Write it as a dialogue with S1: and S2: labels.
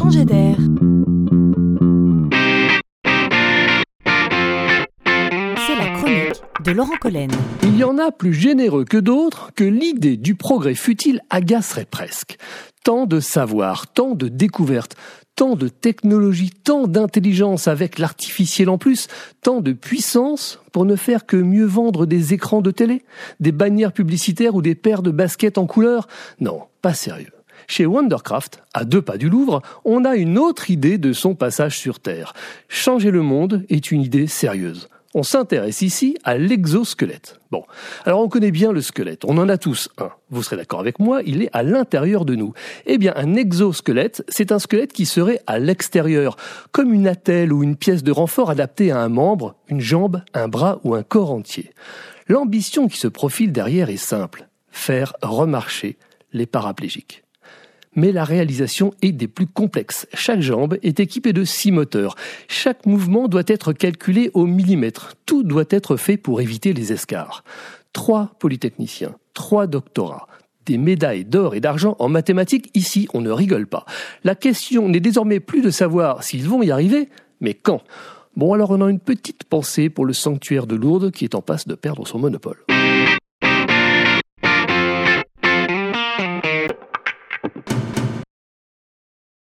S1: changer d'air. C'est la chronique de Laurent Collen.
S2: Il y en a plus généreux que d'autres que l'idée du progrès futile agacerait presque. Tant de savoir, tant de découvertes, tant de technologie, tant d'intelligence avec l'artificiel en plus, tant de puissance pour ne faire que mieux vendre des écrans de télé, des bannières publicitaires ou des paires de baskets en couleur Non, pas sérieux. Chez Wondercraft, à deux pas du Louvre, on a une autre idée de son passage sur Terre. Changer le monde est une idée sérieuse. On s'intéresse ici à l'exosquelette. Bon, alors on connaît bien le squelette, on en a tous un. Vous serez d'accord avec moi, il est à l'intérieur de nous. Eh bien, un exosquelette, c'est un squelette qui serait à l'extérieur, comme une attelle ou une pièce de renfort adaptée à un membre, une jambe, un bras ou un corps entier. L'ambition qui se profile derrière est simple, faire remarcher les paraplégiques mais la réalisation est des plus complexes. Chaque jambe est équipée de six moteurs. Chaque mouvement doit être calculé au millimètre. Tout doit être fait pour éviter les escarres. Trois polytechniciens, trois doctorats, des médailles d'or et d'argent en mathématiques, ici on ne rigole pas. La question n'est désormais plus de savoir s'ils vont y arriver, mais quand. Bon alors on a une petite pensée pour le sanctuaire de Lourdes qui est en passe de perdre son monopole.